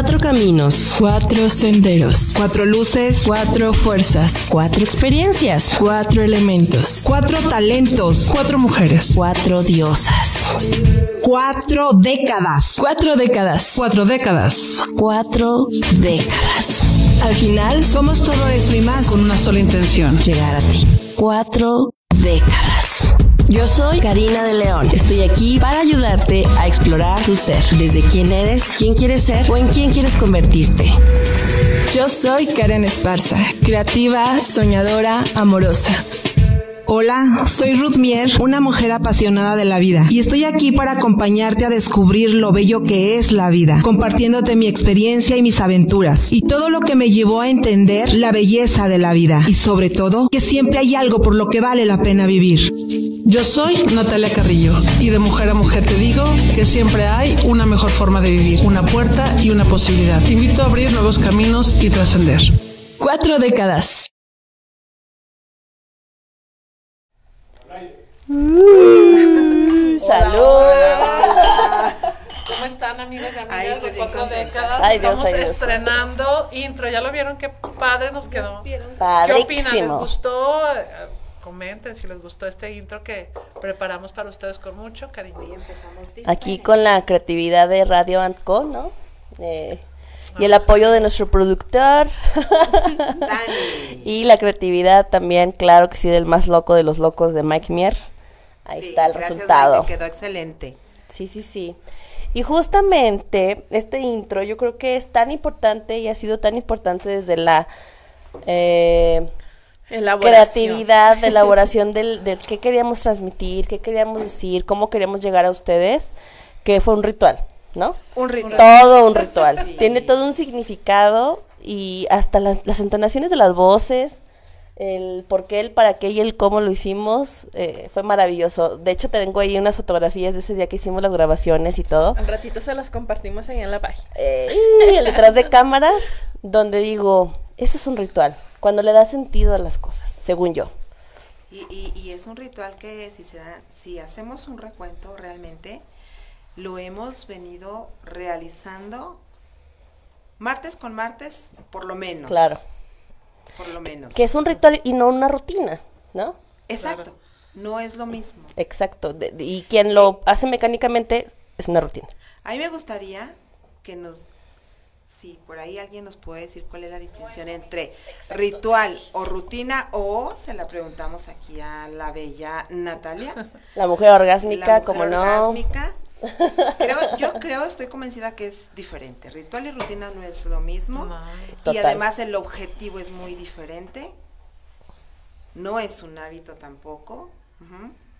Cuatro caminos. Cuatro senderos. Cuatro luces. Cuatro fuerzas. Cuatro experiencias. Cuatro elementos. Cuatro talentos. Cuatro mujeres. Cuatro diosas. Cuatro décadas. Cuatro décadas. Cuatro décadas. Cuatro décadas. Al final, Somos todo esto y más. Con una sola intención. Llegar a ti. Cuatro décadas. Yo soy Karina de León. Estoy aquí para ayudarte a explorar tu ser. Desde quién eres, quién quieres ser o en quién quieres convertirte. yo soy Karen Esparza, creativa, soñadora, amorosa. Hola, soy Ruth Mier, una mujer apasionada de la vida, y estoy aquí para acompañarte a descubrir lo bello que es la vida, compartiéndote mi experiencia y mis aventuras, y todo lo que me llevó a entender la belleza de la vida, y sobre todo, que siempre hay algo por lo que vale la pena vivir. Yo soy Natalia Carrillo y de mujer a mujer te digo que siempre hay una mejor forma de vivir, una puerta y una posibilidad. Te invito a abrir nuevos caminos y trascender. Cuatro décadas. ¡Salud! ¿Cómo están, amigas y amigas Ay, de pues, cuatro décadas? Ay, Dios, Estamos ay, Dios. estrenando intro. ¿Ya lo vieron? Qué padre nos quedó. ¿Qué opinan? ¿Les gustó? Comenten si les gustó este intro que preparamos para ustedes con mucho cariño. Aquí con la creatividad de Radio Antco, ¿no? Eh, y el apoyo de nuestro productor. y la creatividad también, claro que sí, del más loco de los locos de Mike Mier. Ahí está el resultado. quedó excelente. Sí, sí, sí. Y justamente este intro yo creo que es tan importante y ha sido tan importante desde la eh, creatividad, elaboración del, del qué queríamos transmitir, qué queríamos decir, cómo queríamos llegar a ustedes, que fue un ritual, ¿no? Un ritual. Todo un ritual. Tiene todo un significado y hasta la- las entonaciones de las voces, el por qué, el para qué y el cómo lo hicimos, eh, fue maravilloso. De hecho, tengo ahí unas fotografías de ese día que hicimos las grabaciones y todo. Al ratito se las compartimos ahí en la página. Eh, y detrás de cámaras, donde digo, eso es un ritual, cuando le da sentido a las cosas, según yo. Y, y, y es un ritual que si, se da- si hacemos un recuento realmente, lo hemos venido realizando martes con martes, por lo menos. Claro. Por lo menos. Que es un ritual y no una rutina, ¿no? Exacto. No es lo mismo. Exacto. de- de- y quien lo hace mecánicamente es una rutina. A mí me gustaría que nos, si por ahí alguien nos puede decir cuál es la distinción entre ritual o rutina, o se la preguntamos aquí a la bella Natalia. La mujer orgásmica, como no. orgásmica. Creo, yo creo, estoy convencida que es diferente. Ritual y rutina no es lo mismo. No. Y Total. además el objetivo es muy diferente. No es un hábito tampoco.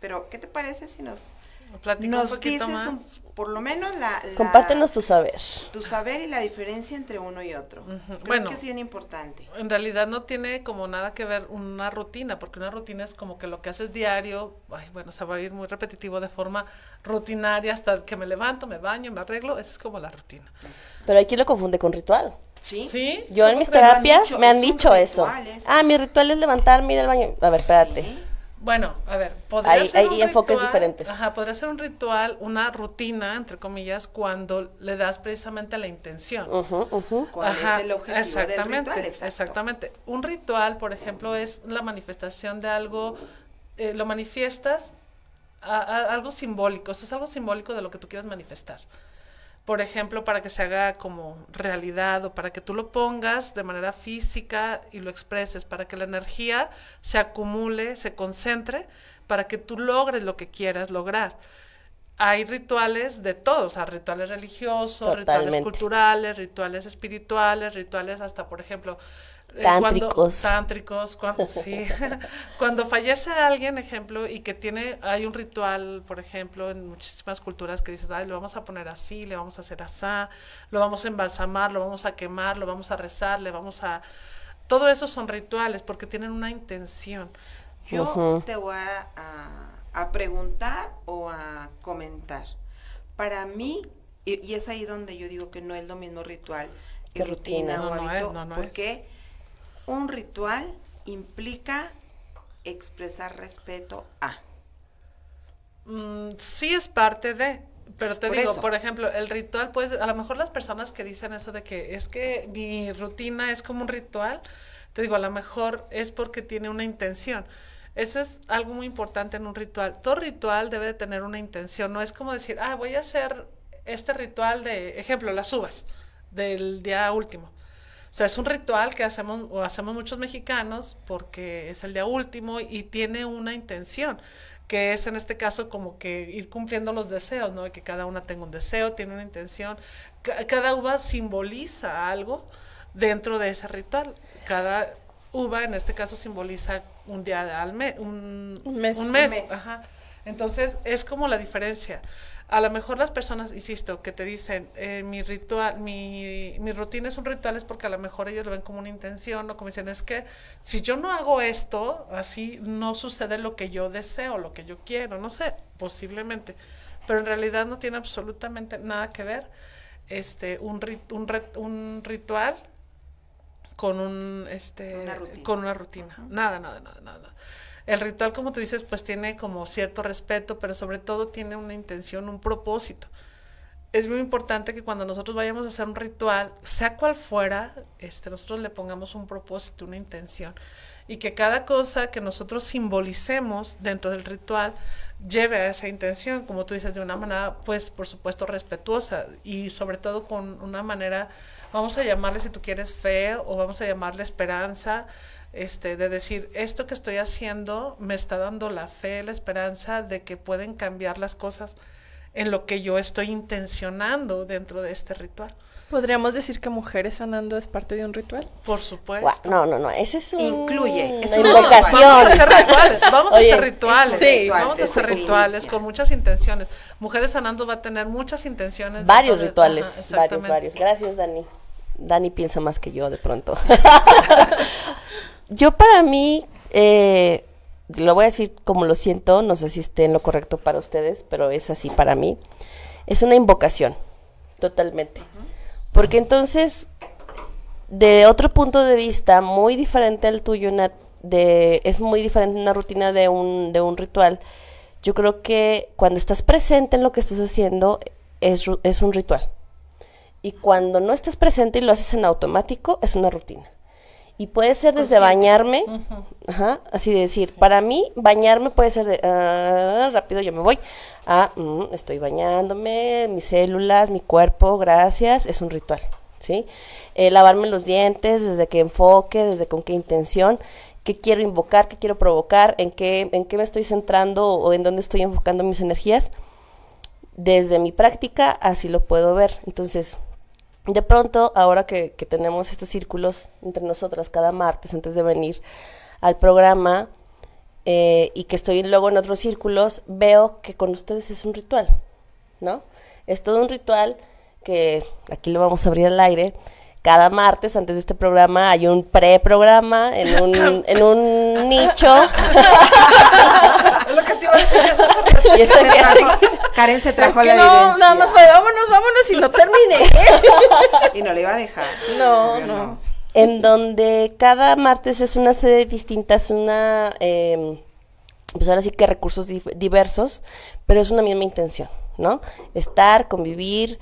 Pero, ¿qué te parece si nos, Platica un nos dices más. un- por lo menos la, la- Compártenos tu saber. tu saber y la diferencia entre uno y otro? Creo Bueno. que es bien importante. En realidad no tiene como nada que ver una rutina, porque una rutina es como que lo que haces diario, ay, bueno, se va a ir muy repetitivo de forma rutinaria hasta que me levanto, me baño, me arreglo, esa es como la rutina. Pero hay quien lo confunde con ritual. ¿Sí? ¿Sí? Yo en mis Pero me han terapias dicho, me han dicho eso. ritual, es- Ah, mi ritual es levantarme, ir al baño. A ver, espérate. Sí. Bueno, a ver, podría Hay- ser hay un enfoques ritual- diferentes. Ajá, podría ser un ritual, una rutina, entre comillas, cuando le das precisamente la intención. ¿Cuál Ajá, es el objetivo exactamente, del ritual? Exacto. exactamente. Un ritual, por ejemplo, es la manifestación de algo, eh, lo manifiestas a, a- algo simbólico, o sea, es algo simbólico de lo que tú quieras manifestar. Por ejemplo, para que se haga como realidad o para que tú lo pongas de manera física y lo expreses, para que la energía se acumule, se concentre, para que tú logres lo que quieras lograr. Hay rituales de todos, o sea, rituales religiosos, rituales culturales, rituales espirituales, rituales hasta, por ejemplo, eh, cuando- Tántricos. tántricos, cuando, sí. cuando fallece alguien, ejemplo, y que tiene, hay un ritual, por ejemplo, en muchísimas culturas que dices, ay, lo vamos a poner así, le vamos a hacer así, lo vamos a embalsamar, lo vamos a quemar, lo vamos a rezar, le vamos a... Todo eso son rituales porque tienen una intención. Yo te voy a, a- a preguntar o a comentar. Para mí, y, y es ahí donde yo digo que no es lo mismo ritual que rutina, rutina. o No, no hábito, es, no, no es. Un ritual implica expresar respeto a. Mm, sí es parte de, Pero te digo, por ejemplo, el ritual, pues, a lo mejor las personas que dicen eso de que es que mi rutina es como un ritual, te digo, a lo mejor es porque tiene una intención. Eso es algo muy importante en un ritual. Todo ritual debe de tener una intención, no es como decir, ah, voy a hacer este ritual de, ejemplo, las uvas del día último. O sea, es un ritual que hacemos o hacemos muchos mexicanos porque es el día último y tiene una intención que es en este caso como que ir cumpliendo los deseos, ¿no? Que cada una tenga un deseo, tiene una intención. cada uva simboliza algo dentro de ese ritual. Cada uva en este caso simboliza un día al mes, un, mes. Un mes. Ajá. Entonces es como la diferencia. A lo mejor las personas, insisto, que te dicen, eh, mi ritual, mi, mi rutina es un ritual, es porque a lo mejor ellos lo ven como una intención, o como dicen, es que si yo no hago esto, así no sucede lo que yo deseo, lo que yo quiero, no sé, posiblemente. Pero en realidad no tiene absolutamente nada que ver este, un, un, un ritual con un este con una rutina. Nada, nada, nada, nada. El ritual, como tú dices, pues tiene como cierto respeto, pero sobre todo tiene una intención, un propósito. Es muy importante que cuando nosotros vayamos a hacer un ritual, sea cual fuera, este, nosotros le pongamos un propósito, una intención. Y que cada cosa que nosotros simbolicemos dentro del ritual lleve a esa intención, como tú dices, de una manera, pues, por supuesto, respetuosa y sobre todo con una manera, vamos a llamarle, si tú quieres, fe o vamos a llamarle esperanza, este, de decir, esto que estoy haciendo me está dando la fe, la esperanza de que pueden cambiar las cosas en lo que yo estoy intencionando dentro de este ritual. ¿Podríamos decir que mujeres sanando es parte de un ritual? Por supuesto. no, no, no, ese es un... Incluye. Es una invocación. Vamos a hacer rituales, vamos a hacer rituales. Sí, vamos a hacer rituales con muchas intenciones. Mujeres sanando va a tener muchas intenciones. Varios rituales, varios, varios. Gracias, Dani. Dani piensa más que yo de pronto. yo para mí, eh, lo voy a decir como lo siento, no sé si esté en lo correcto para ustedes, pero es así para mí. Es una invocación, totalmente. Porque entonces, de otro punto de vista, muy diferente al tuyo, de, es muy diferente una rutina de un, de un ritual. Yo creo que cuando estás presente en lo que estás haciendo, es, es un ritual. Y cuando no estás presente y lo haces en automático, es una rutina. Y puede ser desde bañarme, ajá, así de decir, para mí bañarme puede ser de, ah, rápido yo me voy, ah, mm, estoy bañándome, mis células, mi cuerpo, gracias, es un ritual, ¿sí? Eh, lavarme los dientes, desde qué enfoque, desde con qué intención, qué quiero invocar, qué quiero provocar, en qué, en qué me estoy centrando o en dónde estoy enfocando mis energías. Desde mi práctica así lo puedo ver. Entonces, de pronto, ahora que, tenemos estos círculos entre nosotras cada martes antes de venir al programa eh, y que estoy luego en otros círculos, veo que con ustedes es un ritual, ¿no? Es todo un ritual que aquí lo vamos a abrir al aire. Cada martes antes de este programa hay un pre-programa en un, en un nicho. lo que te iba a decir. Karen se trajo es que la no, nada más fue, vámonos, vámonos y no terminé. y no le iba a dejar. No, no. En donde cada martes es una sede distinta, es una, eh, pues ahora sí que recursos diversos, pero es una misma intención, ¿no? Estar, convivir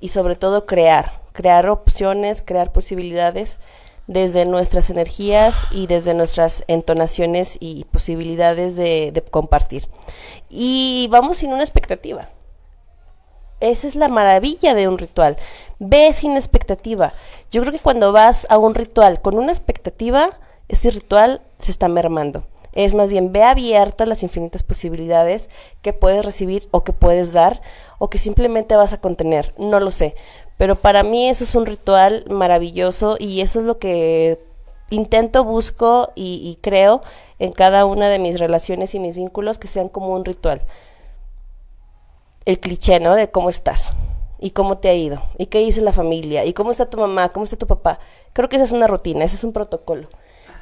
y sobre todo crear, crear opciones, crear posibilidades desde nuestras energías y desde nuestras entonaciones y posibilidades de, compartir. Y vamos sin una expectativa. Esa es la maravilla de un ritual. Ve sin expectativa. Yo creo que cuando vas a un ritual con una expectativa, ese ritual se está mermando. Es más bien, ve abierto a las infinitas posibilidades que puedes recibir o que puedes dar o que simplemente vas a contener. No lo sé. Pero para mí eso es un ritual maravilloso y eso es lo que intento, busco y, creo en cada una de mis relaciones y mis vínculos que sean como un ritual. El cliché, ¿no? De cómo estás y cómo te ha ido y qué dice la familia y cómo está tu mamá, cómo está tu papá. Creo que esa es una rutina, ese es un protocolo.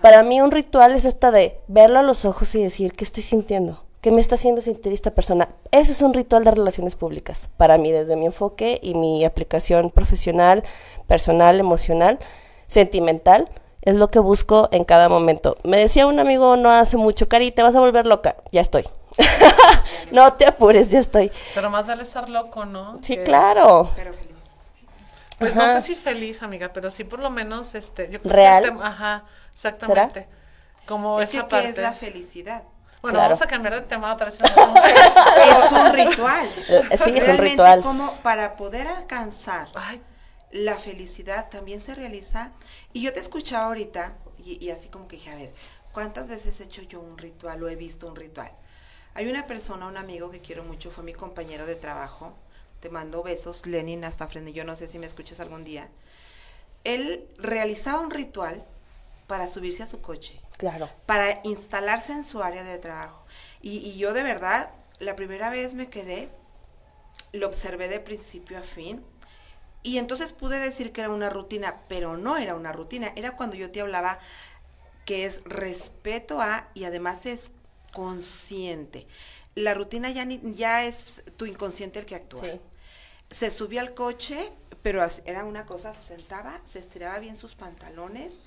Para mí un ritual es esta de verlo a los ojos y decir qué estoy sintiendo, ¿Qué me está haciendo sentir esta persona? Ese es un ritual de relaciones públicas, para mí, desde mi enfoque y mi aplicación profesional, personal, emocional, sentimental. es lo que busco en cada momento. Me decía un amigo no hace mucho, Cari, te vas a volver loca. Ya estoy. no te apures, ya estoy. Pero más vale estar loco, ¿no? Sí, claro. Pero feliz. Pues no sé si feliz, amiga, pero sí por lo menos, este, yo creo Real. Que ajá, exactamente. Como es esa parte. es la felicidad? Bueno, vamos a cambiar de tema otra vez. es un ritual. Sí, es un ritual. como para poder alcanzar la felicidad también se realiza. Y yo te escuchaba ahorita y, y así como que dije, a ver, ¿cuántas veces he hecho yo un ritual o he visto un ritual? Hay una persona, un amigo que quiero mucho, fue mi compañero de trabajo. Te mando besos, Lenin, hasta frente. Yo no sé si me escuchas algún día. Él realizaba un ritual para subirse a su coche. Claro. Para instalarse en su área de trabajo. Y, y yo de verdad, la primera vez me quedé, lo observé de principio a fin. Y entonces pude decir que era una rutina, pero no era una rutina. Era cuando yo te hablaba que es respeto a y además es consciente. La rutina ya, ni, ya es tu inconsciente el que actúa. Se subió al coche, pero era una cosa, se sentaba, se estiraba bien sus pantalones,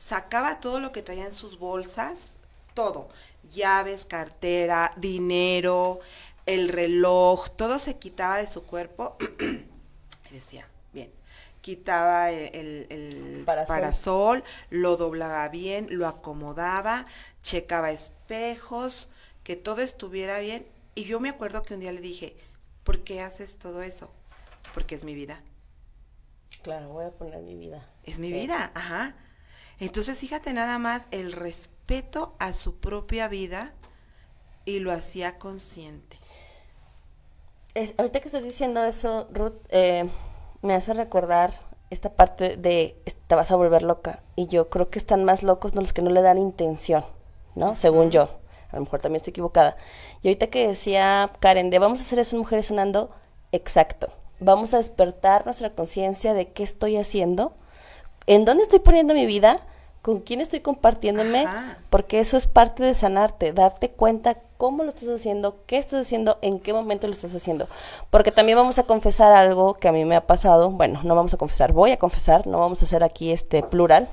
sacaba todo lo que traía en sus bolsas, todo, llaves, cartera, dinero, el reloj, todo se quitaba de su cuerpo. y decía, bien, quitaba el, el, parasol, lo doblaba bien, lo acomodaba, checaba espejos, que todo estuviera bien. Y yo me acuerdo que un día le dije, ¿por qué haces todo eso? Porque es mi vida. Claro, voy a poner mi vida. Es mi vida, ajá. Entonces, fíjate nada más el respeto a su propia vida y lo hacía consciente. ahorita que estás diciendo eso, Ruth, eh, me hace recordar esta parte de te vas a volver loca. Y yo creo que están más locos los que no le dan intención, ¿no? Según yo. A lo mejor también estoy equivocada. Y ahorita que decía Karen, de vamos a hacer eso mujeres sonando, exacto. Vamos a despertar nuestra conciencia de qué estoy haciendo, en dónde estoy poniendo mi vida con quién estoy compartiéndome, porque eso es parte de sanarte, darte cuenta cómo lo estás haciendo, qué estás haciendo, en qué momento lo estás haciendo. Porque también vamos a confesar algo que a mí me ha pasado, bueno, no vamos a confesar, voy a confesar, no vamos a hacer aquí este plural.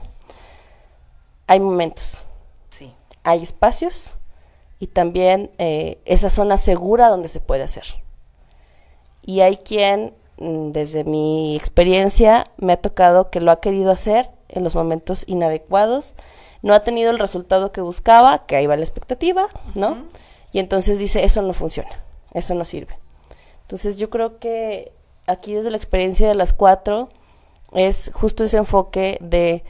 Hay momentos. Sí. Hay espacios y también eh, esa zona segura donde se puede hacer. Y hay quien, desde mi experiencia, me ha tocado que lo ha querido hacer en los momentos inadecuados, no ha tenido el resultado que buscaba, que ahí va la expectativa, ¿no? Y entonces dice, eso no funciona, eso no sirve. Entonces yo creo que aquí desde la experiencia de las cuatro es justo ese enfoque de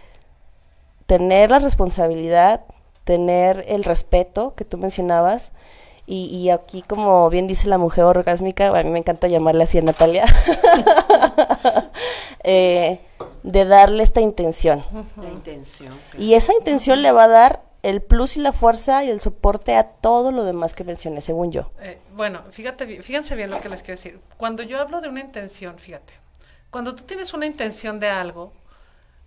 tener la responsabilidad, tener el respeto que tú mencionabas, y, y, aquí, como bien dice la mujer orgásmica, a mí me encanta llamarle así a Natalia, eh, de darle esta intención. La intención. Y esa intención le va a dar el plus y la fuerza y el soporte a todo lo demás que mencioné, según yo. Eh, bueno, fíjate, fíjense bien lo que les quiero decir. Cuando yo hablo de una intención, fíjate, cuando tú tienes una intención de algo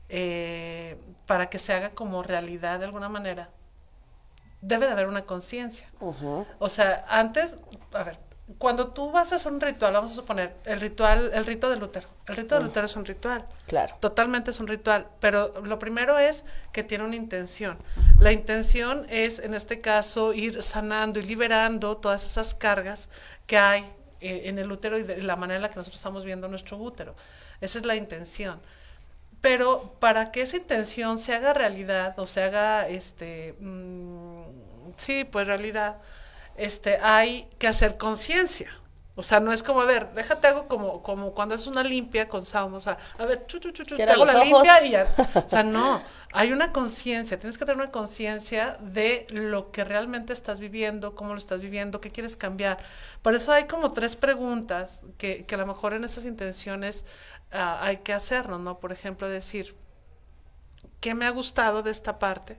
eh, para que se haga como realidad de alguna manera, debe de haber una conciencia. O sea, antes, a ver, cuando tú vas a hacer un ritual, vamos a suponer, el ritual, el rito de Lutero. El rito de Lutero es un ritual. Claro. Totalmente es un ritual. Pero lo primero es que tiene una intención. La intención es, en este caso, ir sanando y liberando todas esas cargas que hay eh, en el útero y de la manera en la que nosotros estamos viendo nuestro útero. Esa es la intención. Pero para que esa intención se haga realidad o se haga, este, mm, sí, pues realidad, este, hay que hacer conciencia. O sea, no es como, a ver, déjate algo como, como cuando es una limpia con sauna, o sea, a ver, chu, chu, chu, te hago la limpia y ya. O sea, no, hay una conciencia, tienes que tener una conciencia de lo que realmente estás viviendo, cómo lo estás viviendo, qué quieres cambiar. Por eso hay como tres preguntas que, que a lo mejor en esas intenciones uh, hay que hacernos, ¿no? Por ejemplo, decir, ¿qué me ha gustado de esta parte?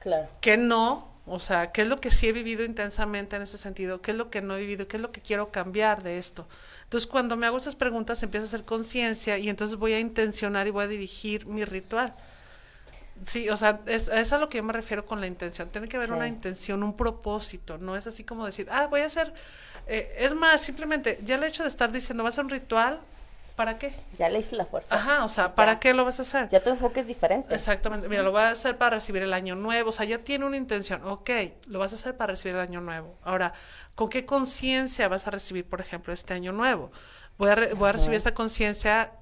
Claro. ¿Qué no? O sea, ¿qué es lo que sí he vivido intensamente en ese sentido? ¿Qué es lo que no he vivido? ¿Qué es lo que quiero cambiar de esto? Entonces, cuando me hago esas preguntas, empiezo a hacer conciencia y entonces voy a intencionar y voy a dirigir mi ritual. Sí, o sea, es, es a lo que yo me refiero con la intención. Tiene que haber una intención, un propósito. No es así como decir, ah, voy a hacer. Eh, es más, simplemente, ya el hecho de estar diciendo, va a ser un ritual, ¿para qué? Ya le hice la fuerza. Ajá, o sea, ¿para qué lo vas a hacer? Ya tu enfoque es diferente. Exactamente. Mira, lo voy a hacer para recibir el año nuevo. O sea, ya tiene una intención. Ok, lo vas a hacer para recibir el año nuevo. Ahora, ¿con qué conciencia vas a recibir, por ejemplo, este año nuevo? Voy a, voy a recibir esa conciencia,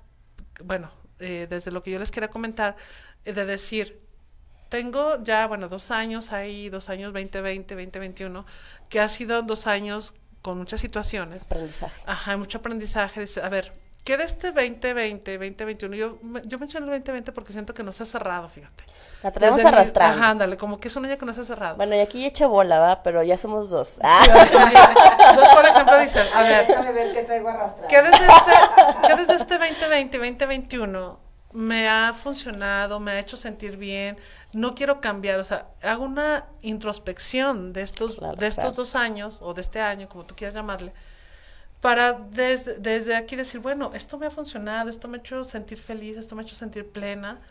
bueno, eh, desde lo que yo les quería comentar, eh, de decir, tengo ya, bueno, dos años ahí, dos años 2020, 2021, que ha sido dos años con muchas situaciones. Aprendizaje. Ajá, mucho aprendizaje. A ver, ¿qué de este 2020, 2021? Yo, yo menciono el 2020 porque siento que no se ha cerrado, fíjate. La tenemos arrastrando. Ajá, ándale, como que es un año que no se ha cerrado. Bueno, y aquí he hecho bola, ¿va? Pero ya somos dos. Ah. dos, por ejemplo, dicen, a ver. Déjame ver qué traigo arrastrado. ¿Qué desde este, ¿qué desde este 2020, 2021 me ha funcionado, me ha hecho sentir bien, no quiero cambiar, o sea, hago una introspección de estos, de estos dos años, o de este año, como tú quieras llamarle, para desde, desde aquí decir, bueno, esto me ha funcionado, esto me ha hecho sentir feliz, esto me ha hecho sentir plena,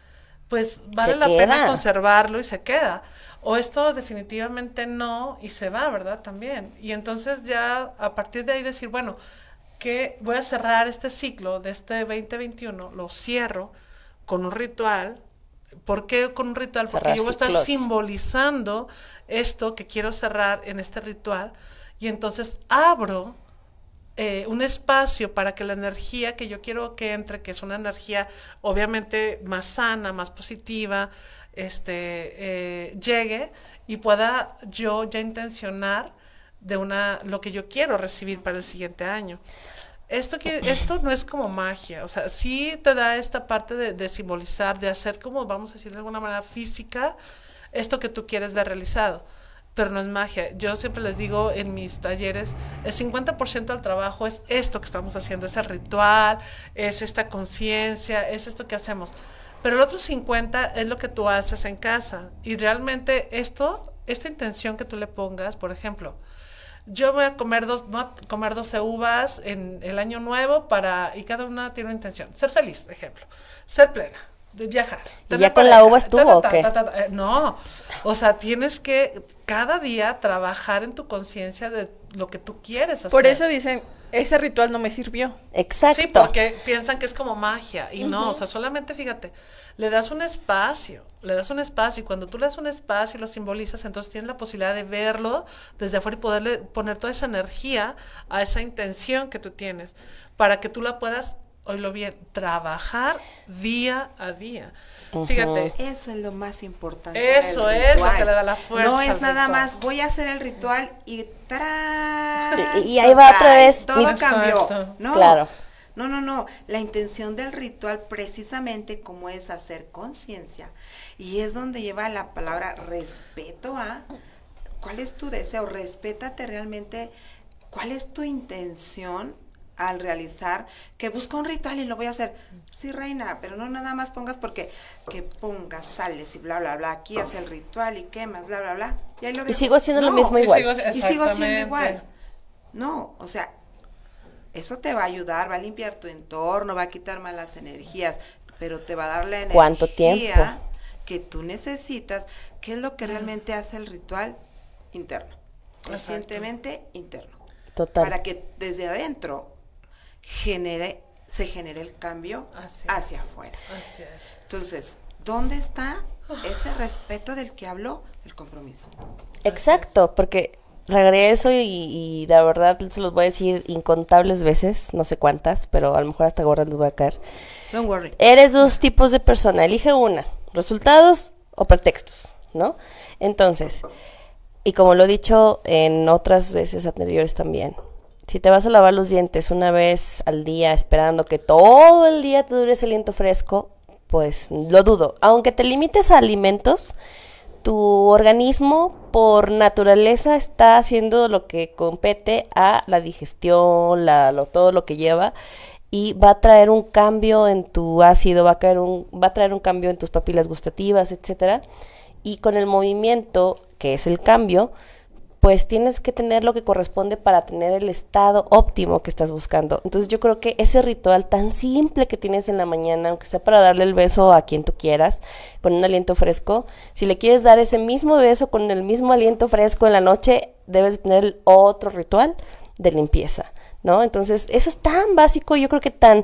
pues vale la pena conservarlo y se queda. O esto definitivamente no y se va, ¿verdad? También. Y entonces ya a partir de ahí decir, bueno, que voy a cerrar este ciclo de este 2021, lo cierro con un ritual. ¿Por qué con un ritual? Porque yo voy a estar simbolizando esto que quiero cerrar en este ritual y entonces abro eh, un espacio para que la energía que yo quiero que entre, que es una energía obviamente más sana, más positiva, este, eh, llegue y pueda yo ya intencionar de una lo que yo quiero recibir para el siguiente año. Esto que esto no es como magia, o sea, sí te da esta parte de, simbolizar, de hacer como, vamos a decir de alguna manera física, esto que tú quieres ver realizado, pero no es magia. Yo siempre les digo en mis talleres, el 50% del trabajo es esto que estamos haciendo, es el ritual, es esta conciencia, es esto que hacemos. Pero el otro 50 es lo que tú haces en casa. Y realmente esto, esta intención que tú le pongas, por ejemplo, yo voy a comer dos, voy a comer 12 uvas en el año nuevo para, y cada una tiene una intención. Ser feliz, ejemplo. Ser plena, de viajar. ¿Y ya con la uva estuvo o qué? Eh, no, o sea, tienes que cada día trabajar en tu conciencia de lo que tú quieres hacer. Por eso dicen, ese ritual no me sirvió. Exacto. Sí, porque piensan que es como magia y no, o sea, solamente fíjate, le das un espacio, le das un espacio y cuando tú le das un espacio y lo simbolizas, entonces tienes la posibilidad de verlo desde afuera y poderle poner toda esa energía a esa intención que tú tienes para que tú la puedas, oílo bien, trabajar día a día. Fíjate. Eso es lo más importante. Eso es lo que le da la fuerza. No es nada más, voy a hacer el ritual y ¡tarán! Y, ahí va otra vez. Todo cambió. No, claro. No, no, no. La intención del ritual precisamente como es hacer conciencia. Y es donde lleva la palabra respeto a cuál es tu deseo. Respétate realmente. ¿Cuál es tu intención al realizar, que busco un ritual y lo voy a hacer. Sí, reina, pero no nada más pongas porque que pongas, sales y bla, bla, bla, aquí hace el ritual y quemas, bla, bla, bla. Y, sigo haciendo lo mismo igual. Y sigo, siendo igual. No, o sea, eso te va a ayudar, va a limpiar tu entorno, va a quitar malas energías, pero te va a dar la energía ¿Cuánto tiempo? que tú necesitas. ¿Qué es lo que realmente hace el ritual interno? Conscientemente interno. Total. Para que desde adentro genere, se genere el cambio hacia afuera. Entonces, ¿dónde está ese respeto del que habló el compromiso? Exacto, porque regreso y, y, la verdad se los voy a decir incontables veces, no sé cuántas, pero a lo mejor hasta gorra les voy a caer. Don't worry. Eres dos tipos de persona, elige una, resultados o pretextos, ¿no? Entonces, y como lo he dicho en otras veces anteriores también, si te vas a lavar los dientes una vez al día esperando que todo el día te dure ese aliento fresco, pues lo dudo. Aunque te limites a alimentos, tu organismo por naturaleza está haciendo lo que compete a la digestión, todo lo que lleva y va a traer un cambio en tu ácido, va a, caer un, va a traer un cambio en tus papilas gustativas, etcétera. Y con el movimiento, que es el cambio, pues tienes que tener lo que corresponde para tener el estado óptimo que estás buscando. Entonces yo creo que ese ritual tan simple que tienes en la mañana, aunque sea para darle el beso a quien tú quieras, con un aliento fresco, si le quieres dar ese mismo beso con el mismo aliento fresco en la noche, debes tener otro ritual de limpieza, ¿no? Entonces eso es tan básico, yo creo que tan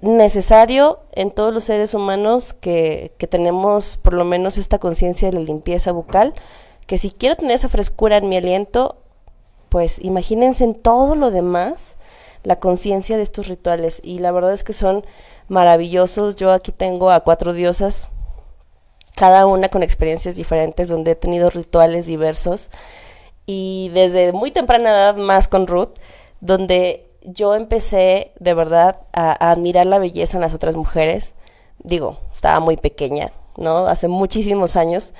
necesario en todos los seres humanos que, que tenemos por lo menos esta conciencia de la limpieza bucal, que si quiero tener esa frescura en mi aliento, pues imagínense en todo lo demás la conciencia de estos rituales y la verdad es que son maravillosos. Yo aquí tengo a cuatro diosas, cada una con experiencias diferentes, donde he tenido rituales diversos y desde muy temprana edad más con Ruth, donde yo empecé de verdad a, admirar la belleza en las otras mujeres. Digo, estaba muy pequeña, ¿no? Hace muchísimos años.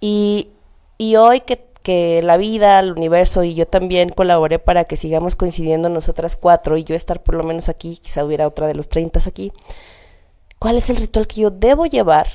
Y, y hoy que, que, la vida, el universo y yo también colaboré para que sigamos coincidiendo nosotras cuatro y yo estar por lo menos aquí, quizá hubiera otra de los 30 aquí. ¿Cuál es el ritual que yo debo llevar,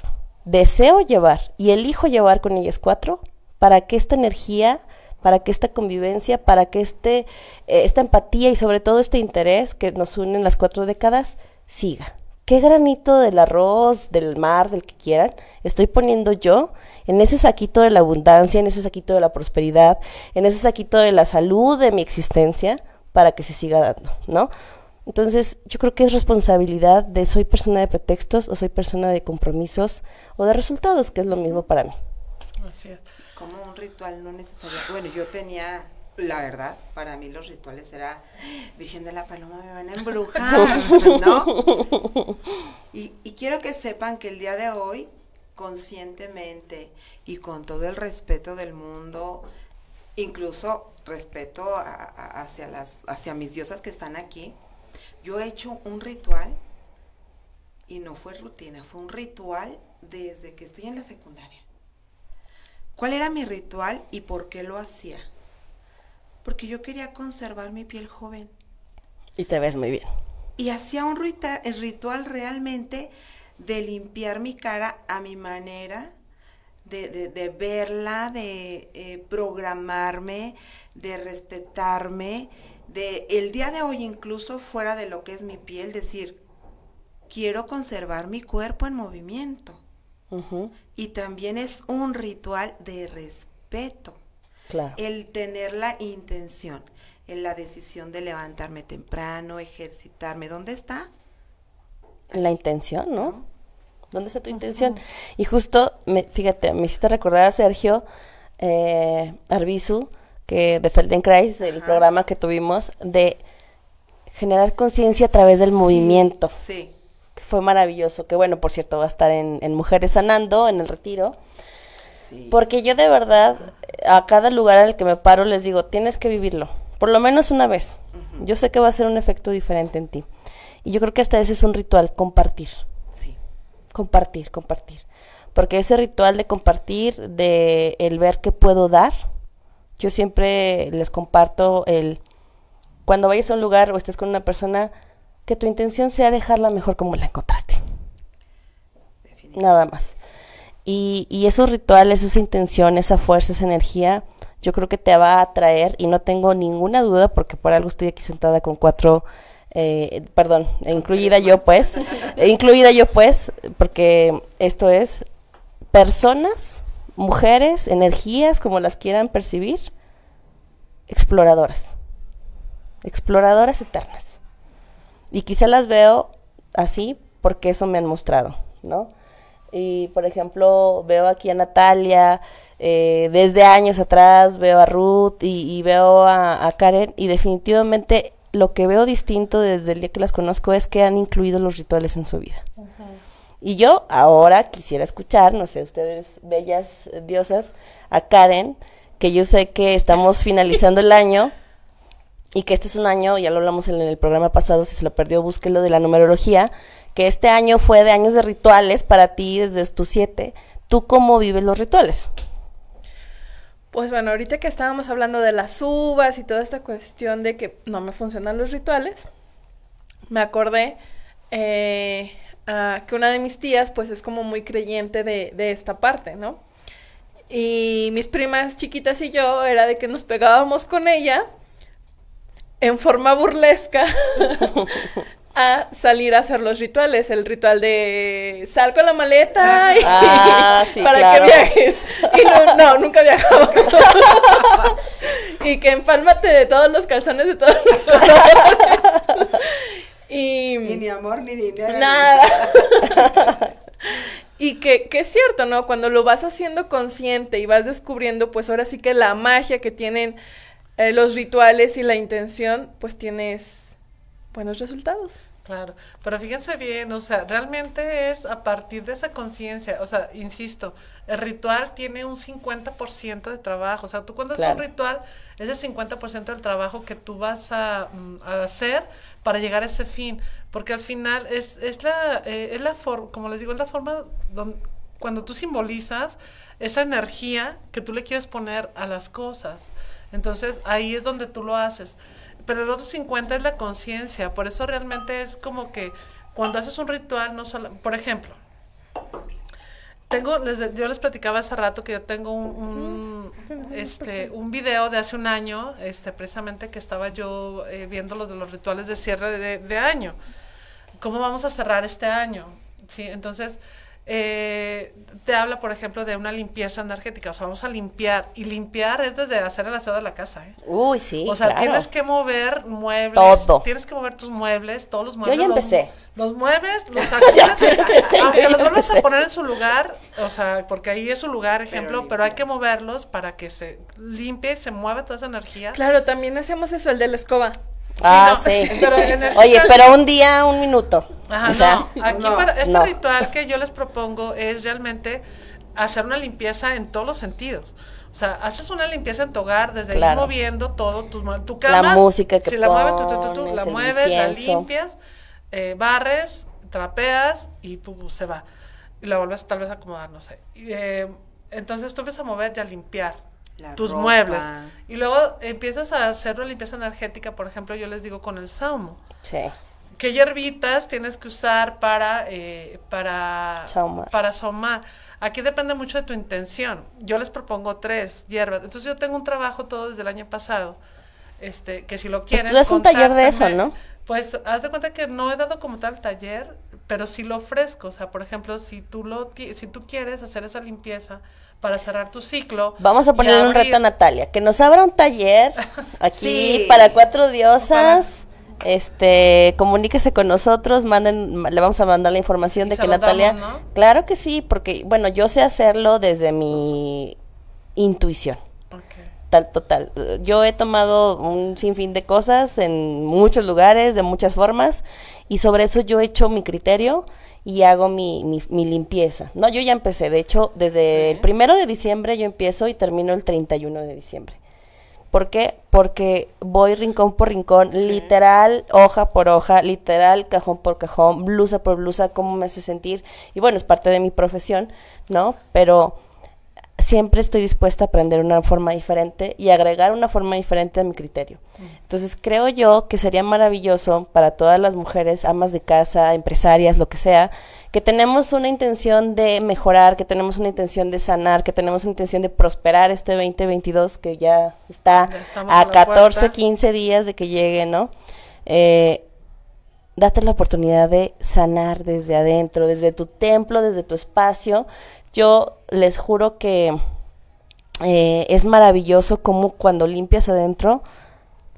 deseo llevar y elijo llevar con ellas cuatro para que esta energía para que esta convivencia, para que este, eh, esta empatía y sobre todo este interés que nos une en las cuatro décadas siga. ¿Qué granito del arroz, del mar, del que quieran, estoy poniendo yo en ese saquito de la abundancia, en ese saquito de la prosperidad, en ese saquito de la salud de mi existencia para que se siga dando, ¿no? Entonces, yo creo que es responsabilidad de soy persona de pretextos o soy persona de compromisos o de resultados, que es lo mismo para mí. Así es como un ritual no necesario. Bueno, yo tenía, la verdad, para mí los rituales era, Virgen de la Paloma me van a embrujar, ¿no? Y, y quiero que sepan que el día de hoy, conscientemente y con todo el respeto del mundo, incluso respeto hacia, las, hacia mis diosas que están aquí, yo he hecho un ritual y no fue rutina, fue un ritual desde que estoy en la secundaria. ¿Cuál era mi ritual y por qué lo hacía? Porque yo quería conservar mi piel joven. Y te ves muy bien. Y hacía un ritual, realmente de limpiar mi cara a mi manera, de, verla, de eh, programarme, de respetarme, de el día de hoy incluso fuera de lo que es mi piel, decir, quiero conservar mi cuerpo en movimiento. Y también es un ritual de respeto. Claro. El tener la intención, en la decisión de levantarme temprano, ejercitarme. ¿Dónde está? La intención, ¿no? ¿Dónde está tu intención? Y justo, me, fíjate, me hiciste recordar a Sergio eh, Arbizu, que de Feldenkrais, del programa que tuvimos, de generar conciencia a través del movimiento. Sí fue maravilloso, que bueno, por cierto, va a estar en, Mujeres Sanando, en el retiro. Porque yo de verdad, a cada lugar al que me paro les digo, tienes que vivirlo, por lo menos una vez. Yo sé que va a ser un efecto diferente en ti. Y yo creo que hasta ese es un ritual, compartir. Sí. Compartir, compartir. Porque ese ritual de compartir, de el ver qué puedo dar, yo siempre les comparto el, cuando vayas a un lugar o estés con una persona, que tu intención sea dejarla mejor como la encontraste. Nada más. Y, y, esos rituales, esa intención, esa fuerza, esa energía, yo creo que te va a atraer y no tengo ninguna duda porque por algo estoy aquí sentada con cuatro, eh, perdón, incluida yo pues, incluida yo pues, porque esto es personas, mujeres, energías, como las quieran percibir, exploradoras, exploradoras eternas. Y quizá las veo así porque eso me han mostrado, ¿no? Y por ejemplo, veo aquí a Natalia, eh, desde años atrás veo a Ruth y, veo a, Karen y definitivamente lo que veo distinto desde el día que las conozco es que han incluido los rituales en su vida. Y yo ahora quisiera escuchar, no sé, ustedes, bellas diosas, a Karen, que yo sé que estamos finalizando el año y que este es un año, ya lo hablamos en el programa pasado, si se lo perdió, búsquelo de la numerología, que este año fue de años de rituales para ti desde tus siete. ¿Tú cómo vives los rituales? Pues bueno, ahorita que estábamos hablando de las uvas y toda esta cuestión de que no me funcionan los rituales, me acordé eh, que una de mis tías pues es como muy creyente de, de esta parte, ¿no? Y mis primas chiquitas y yo era de que nos pegábamos con ella en forma burlesca a salir a hacer los rituales, el ritual de sal con la maleta ah, para que viajes. Y no, nunca viajaba. y que empálmate de todos los calzones de todos los colores. Y... Ni, amor ni dinero. Nada. y que, que, es cierto, ¿no? Cuando lo vas haciendo consciente y vas descubriendo, pues ahora sí que la magia que tienen eh, los rituales y la intención, pues tienes buenos resultados. Claro, pero fíjense bien, o sea, realmente es a partir de esa conciencia, o sea, insisto, el ritual tiene un 50% de trabajo, o sea, tú cuando haces un ritual, es el 50% del trabajo que tú vas a, mm, a, hacer para llegar a ese fin, porque al final es, es la, eh, es la forma, como les digo, es la forma donde, cuando tú simbolizas esa energía que tú le quieres poner a las cosas, entonces ahí es donde tú lo haces pero el otro 50 es la conciencia, por eso realmente es como que cuando haces un ritual, no solo, por ejemplo, tengo, yo les platicaba hace rato que yo tengo un, este, un video de hace un año, este, precisamente que estaba yo eh, viendo lo de los rituales de cierre de, de año. ¿Cómo vamos a cerrar este año? Sí, entonces, eh, te habla, por ejemplo, de una limpieza energética. O sea, vamos a limpiar. Y limpiar es desde hacer el aseo de la casa. ¿eh? Uy, sí. O sea, tienes que mover muebles. Todo. Tienes que mover tus muebles, todos los muebles. Yo ya empecé. Los, mueves, los sacas. aunque los vuelvas a poner en su lugar, o sea, porque ahí es su lugar, ejemplo, pero, hay que moverlos para que se limpie y se mueva toda esa energía. Claro, también hacemos eso, el de la escoba. Ah, sí. Este Oye, pero un día, un minuto. Ajá, no. Aquí para este ritual que yo les propongo es realmente hacer una limpieza en todos los sentidos. O sea, haces una limpieza en tu hogar desde ir moviendo todo, tu, tu cama. La música que Si la mueves, tú, tú, tú, la mueves, la limpias, eh, barres, trapeas y se va. Y la vuelves tal vez a acomodar, no sé. Eh, entonces tú empiezas a mover y a limpiar tus muebles. Y luego empiezas a hacer una limpieza energética, por ejemplo, yo les digo con el saumo. Sí. ¿Qué hierbitas tienes que usar para, eh, para, para saumar? Aquí depende mucho de tu intención. Yo les propongo tres hierbas. Entonces yo tengo un trabajo todo desde el año pasado. Este, que si lo quieren. Pues tú un taller de eso, ¿no? Pues haz de cuenta que no he dado como tal taller, pero sí lo ofrezco. O sea, por ejemplo, si tú lo si tú quieres hacer esa limpieza, para cerrar tu ciclo. Vamos a ponerle un reto a Natalia, que nos abra un taller aquí para cuatro diosas. Este, comuníquese con nosotros, manden, le vamos a mandar la información de que Natalia, claro que sí, porque bueno, yo sé hacerlo desde mi intuición. Tal, total. Yo he tomado un sinfín de cosas en muchos lugares, de muchas formas, y sobre eso yo he hecho mi criterio y hago mi, mi, limpieza. No, yo ya empecé, de hecho, desde el primero de diciembre yo empiezo y termino el 31 de diciembre. ¿Por qué? Porque voy rincón por rincón, literal, hoja por hoja, literal, cajón por cajón, blusa por blusa, cómo me hace sentir. Y bueno, es parte de mi profesión, ¿no? Pero siempre estoy dispuesta a aprender una forma diferente y agregar una forma diferente a mi criterio. Entonces creo yo que sería maravilloso para todas las mujeres, amas de casa, empresarias, lo que sea, que tenemos una intención de mejorar, que tenemos una intención de sanar, que tenemos una intención de prosperar este 2022 que ya está a 14, 15 días de que llegue, ¿no? Eh, date la oportunidad de sanar desde adentro, desde tu templo, desde tu espacio, yo les juro que eh, es maravilloso como cuando limpias adentro,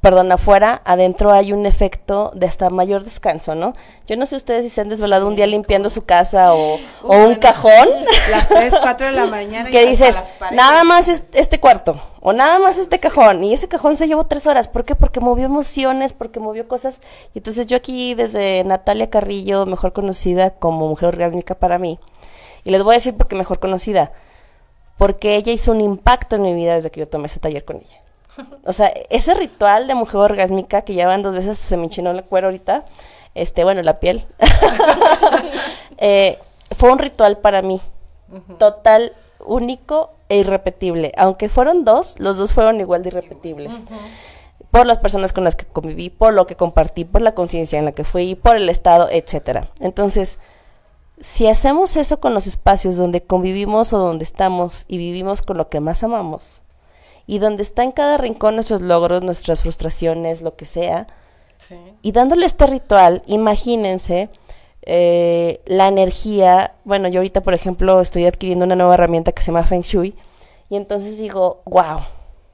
perdón, afuera, adentro hay un efecto de hasta mayor descanso, ¿no? Yo no sé ustedes si se han desvelado un día limpiando su casa o, un cajón. Las 3, 4 de la mañana. que dices, nada más este cuarto o nada más este cajón. Y ese cajón se llevó tres horas. ¿Por qué? Porque movió emociones, porque movió cosas. Y entonces yo aquí desde Natalia Carrillo, mejor conocida como mujer orgánica para mí, y les voy a decir porque mejor conocida, porque ella hizo un impacto en mi vida desde que yo tomé ese taller con ella. O sea, ese ritual de mujer orgásmica que ya van dos veces se me enchinó el cuero ahorita, este, bueno, la piel, eh, fue un ritual para mí, total, único e irrepetible. Aunque fueron dos, los dos fueron igual de irrepetibles. Por las personas con las que conviví, por lo que compartí, por la conciencia en la que fui, por el estado, etcétera. Entonces, si hacemos eso con los espacios donde convivimos o donde estamos y vivimos con lo que más amamos, y donde está en cada rincón nuestros logros, nuestras frustraciones, lo que sea, y dándole este ritual, imagínense eh, la energía, bueno, yo ahorita por ejemplo estoy adquiriendo una nueva herramienta que se llama Feng Shui, y entonces digo, wow,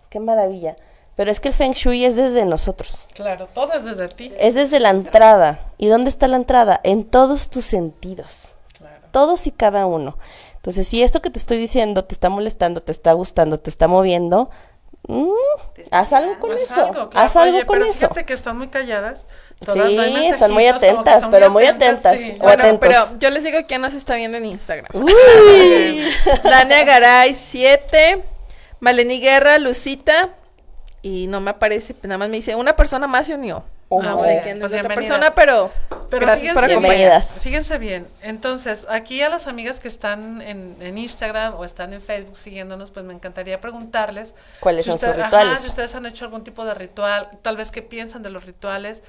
qué maravilla Pero es que el Feng Shui es desde nosotros. Claro, todo es desde ti. Es desde la entrada. ¿Y dónde está la entrada? En todos tus sentidos. Claro. Todos y cada uno. Entonces, si esto que te estoy diciendo te está molestando, te está gustando, te está moviendo, mm, haz algo con eso. Haz algo con pero eso. Fíjate que están muy calladas. Sí, están muy atentas, pero muy atentas. Bueno, pero yo les digo quién nos está viendo en Instagram. Dania Garay 7, Maleni Guerra, Lucita, y no me aparece, nada más me dice, una persona más se unió. Oh, no sé quién es otra persona, pero, pero gracias por acompañarnos. Fíjense bien, entonces, aquí a las amigas que están en, en, Instagram o están en Facebook siguiéndonos, pues me encantaría preguntarles. ¿Cuáles son sus rituales? si ustedes han hecho algún tipo de ritual, tal vez qué piensan de los rituales.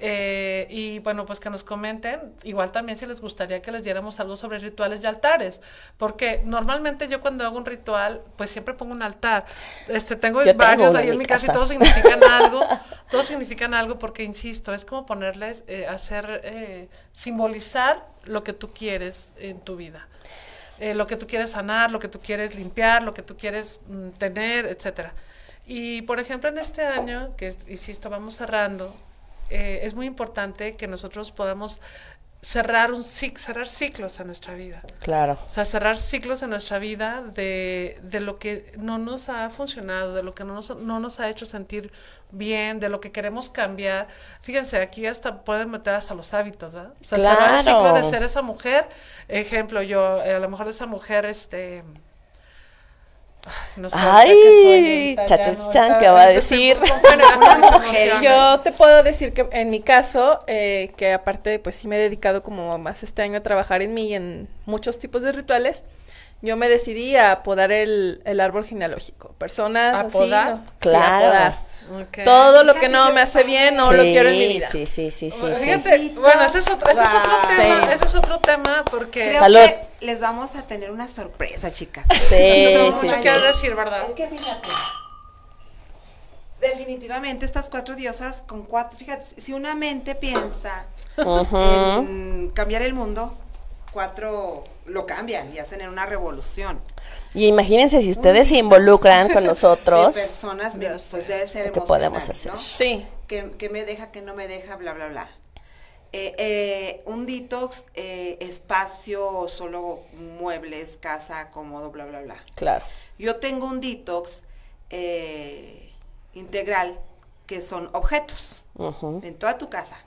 Eh, y bueno, pues que nos comenten, igual también si les gustaría que les diéramos algo sobre rituales y altares, porque normalmente yo cuando hago un ritual, pues siempre pongo un altar. Este, tengo varios ahí en mi casa y todos significan algo, todos significan algo porque, insisto, es como ponerles, eh, hacer, eh, simbolizar lo que tú quieres en tu vida. Lo que tú quieres sanar, lo que tú quieres limpiar, lo que tú quieres mm, tener, etcétera. Y por ejemplo, en este año, que insisto, vamos cerrando, eh, es muy importante que nosotros podamos cerrar un cerrar ciclos en nuestra vida. Claro. O sea, cerrar ciclos en nuestra vida de, de lo que no nos ha funcionado, de lo que no nos, no nos ha hecho sentir bien, de lo que queremos cambiar. Fíjense, aquí hasta pueden meter hasta los hábitos, ¿verdad? O sea, cerrar el ciclo de ser esa mujer. Ejemplo, yo, eh, a lo mejor de esa mujer, este no sé, Ay, chachas chan, ¿qué va a decir? yo te puedo decir que en mi caso, eh, que aparte, pues sí me he dedicado como más este año a trabajar en mí y en muchos tipos de rituales, yo me decidí a podar el, el árbol genealógico. Personas ¿A podar? Claro. Todo lo que no me hace bien no lo quiero en mi vida. Sí, sí, sí, sí. Fíjate, bueno, ese es otro, ese es otro tema, ese es otro tema porque Creo que les vamos a tener una sorpresa, chicas. Sí, mucho sí, que decir, ¿verdad? Es que fíjate. Definitivamente estas cuatro diosas con cuatro, fíjate, si una mente piensa en cambiar el mundo, cuatro lo cambian y hacen una revolución. Y imagínense si ustedes se involucran con nosotros. De personas, pues debe ser ¿Qué podemos hacer? Sí. Que, me deja, que no me deja, bla, bla, bla. Eh, eh, un detox, eh, espacio, solo muebles, casa, cómodo, bla, bla, bla. Claro. Yo tengo un detox integral que son objetos. En toda tu casa.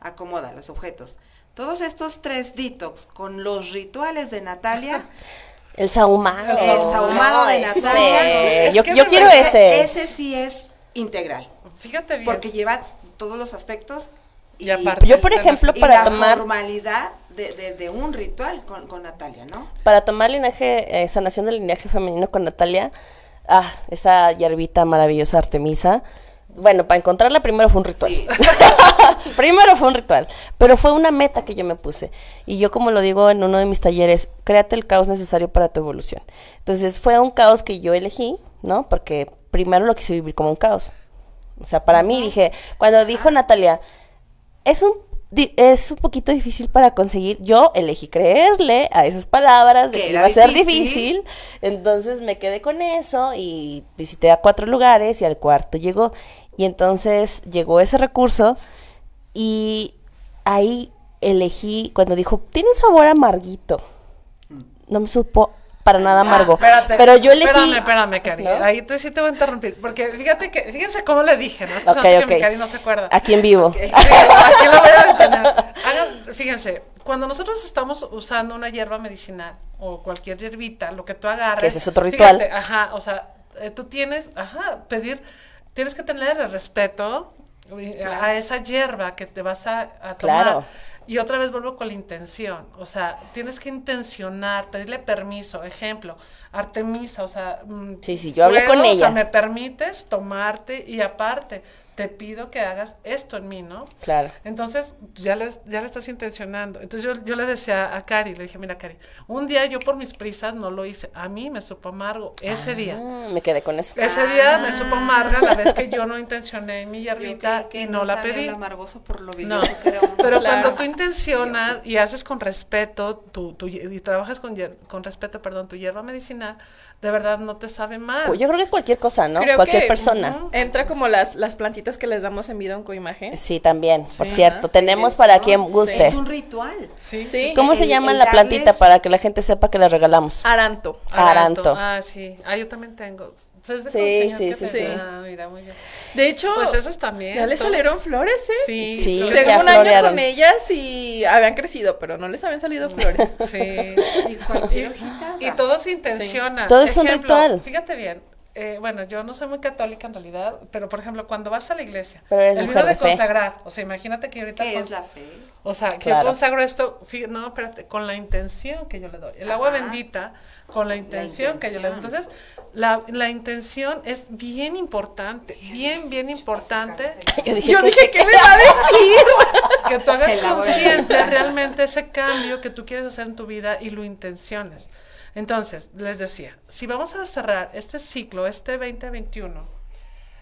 Acomoda los objetos. Todos estos tres detox con los rituales de Natalia El sahumado. El sahumado de Natalia. Yo, yo quiero ese. Ese sí es integral. Fíjate bien. Porque lleva todos los aspectos. Y, aparte yo, por ejemplo, para la tomar. normalidad de, de, un ritual con, con, Natalia, ¿no? Para tomar linaje, eh, sanación del linaje femenino con Natalia. Ah, esa hierbita maravillosa Artemisa bueno, para encontrarla primero fue un ritual. primero fue un ritual, pero fue una meta que yo me puse. Y yo como lo digo en uno de mis talleres, créate el caos necesario para tu evolución. Entonces fue un caos que yo elegí, ¿no? Porque primero lo quise vivir como un caos. O sea, para mí dije, cuando dijo Natalia, es un es un poquito difícil para conseguir. Yo elegí creerle a esas palabras de que iba a ser difícil. Entonces me quedé con eso y visité a cuatro lugares y al cuarto llegó. Y entonces llegó ese recurso y ahí elegí, cuando dijo, tiene un sabor amarguito. No me supo para nada amargo. pero yo elegí. Espérame, espérame, Cari. Ahí te, sí te voy a interrumpir. Porque fíjate que, fíjense cómo le dije, ¿no? Es que mi Cari no se acuerda. Aquí en vivo. Sí, aquí lo voy a detener. Hagan, fíjense, cuando nosotros estamos usando una hierba medicinal o cualquier hierbita, lo que tú agarres. Que ese es otro ritual. Fíjate, ajá, o sea, eh, tú tienes, ajá, pedir tienes que tener el respeto a esa hierba que te vas a, tomar. Claro. Y otra vez vuelvo con la intención, o sea, tienes que intencionar, pedirle permiso, ejemplo, Artemisa, o sea, mm, sí, sí, yo hablé con ella. O sea, me permites tomarte y aparte te pido que hagas esto en mí, ¿no? Claro. Entonces, ya le, ya le estás intencionando. Entonces, yo, yo le decía a Cari, le dije, mira, Cari, un día yo por mis prisas no lo hice. A mí me supo amargo ese día. Ah, me quedé con eso. Ese día me supo amarga la vez que yo no intencioné mi hierbita que y no, la sabía pedí. lo amargoso por lo No, que era pero Claro. cuando tú intencionas y haces con respeto tu, tu y trabajas con, con respeto, perdón, tu hierba medicinal, de verdad no te sabe mal. Pues Yo creo que cualquier cosa, ¿no? Creo cualquier que, persona. Entra como las, las plantitas que les damos en vida en coimagen. Sí, también, por Sí, cierto. Tenemos para quien guste. Es un ritual. Sí. Sí. ¿Cómo se El- llama el la darles- plantita para que la gente sepa que la regalamos? Aranto. Aranto. Ah, sí. Ah, yo también tengo. ¿Sabes de Sí, sí, sí, sí. Ah, mira, muy bien. De hecho, Pues esos también. ya le todo- salieron flores, ¿eh? Sí, Sí. Tengo ya un año florearon. con ellas y habían crecido, pero no les habían salido flores. Sí. Y cualquier hojita. Y da. todo se intenciona. Todo es un Ejemplo, ritual. Fíjate bien. Eh, bueno, yo no soy muy católica en realidad, pero por ejemplo, cuando vas a la iglesia, Pero eres el vino de consagrar, o sea, imagínate que ahorita ¿Qué es la fe? O sea, que Claro. yo consagro esto, no, espérate, con la intención que yo le doy. El agua bendita, con la intención, que yo le doy. Entonces, la, la intención es bien importante, bien, bien importante Yo dije, Yo ¿qué- dije, ¿qué me va a decir? que tú hagas consciente realmente ese cambio que tú quieres hacer en tu vida y lo intenciones. Entonces, les decía, si vamos a cerrar este ciclo, este 2021,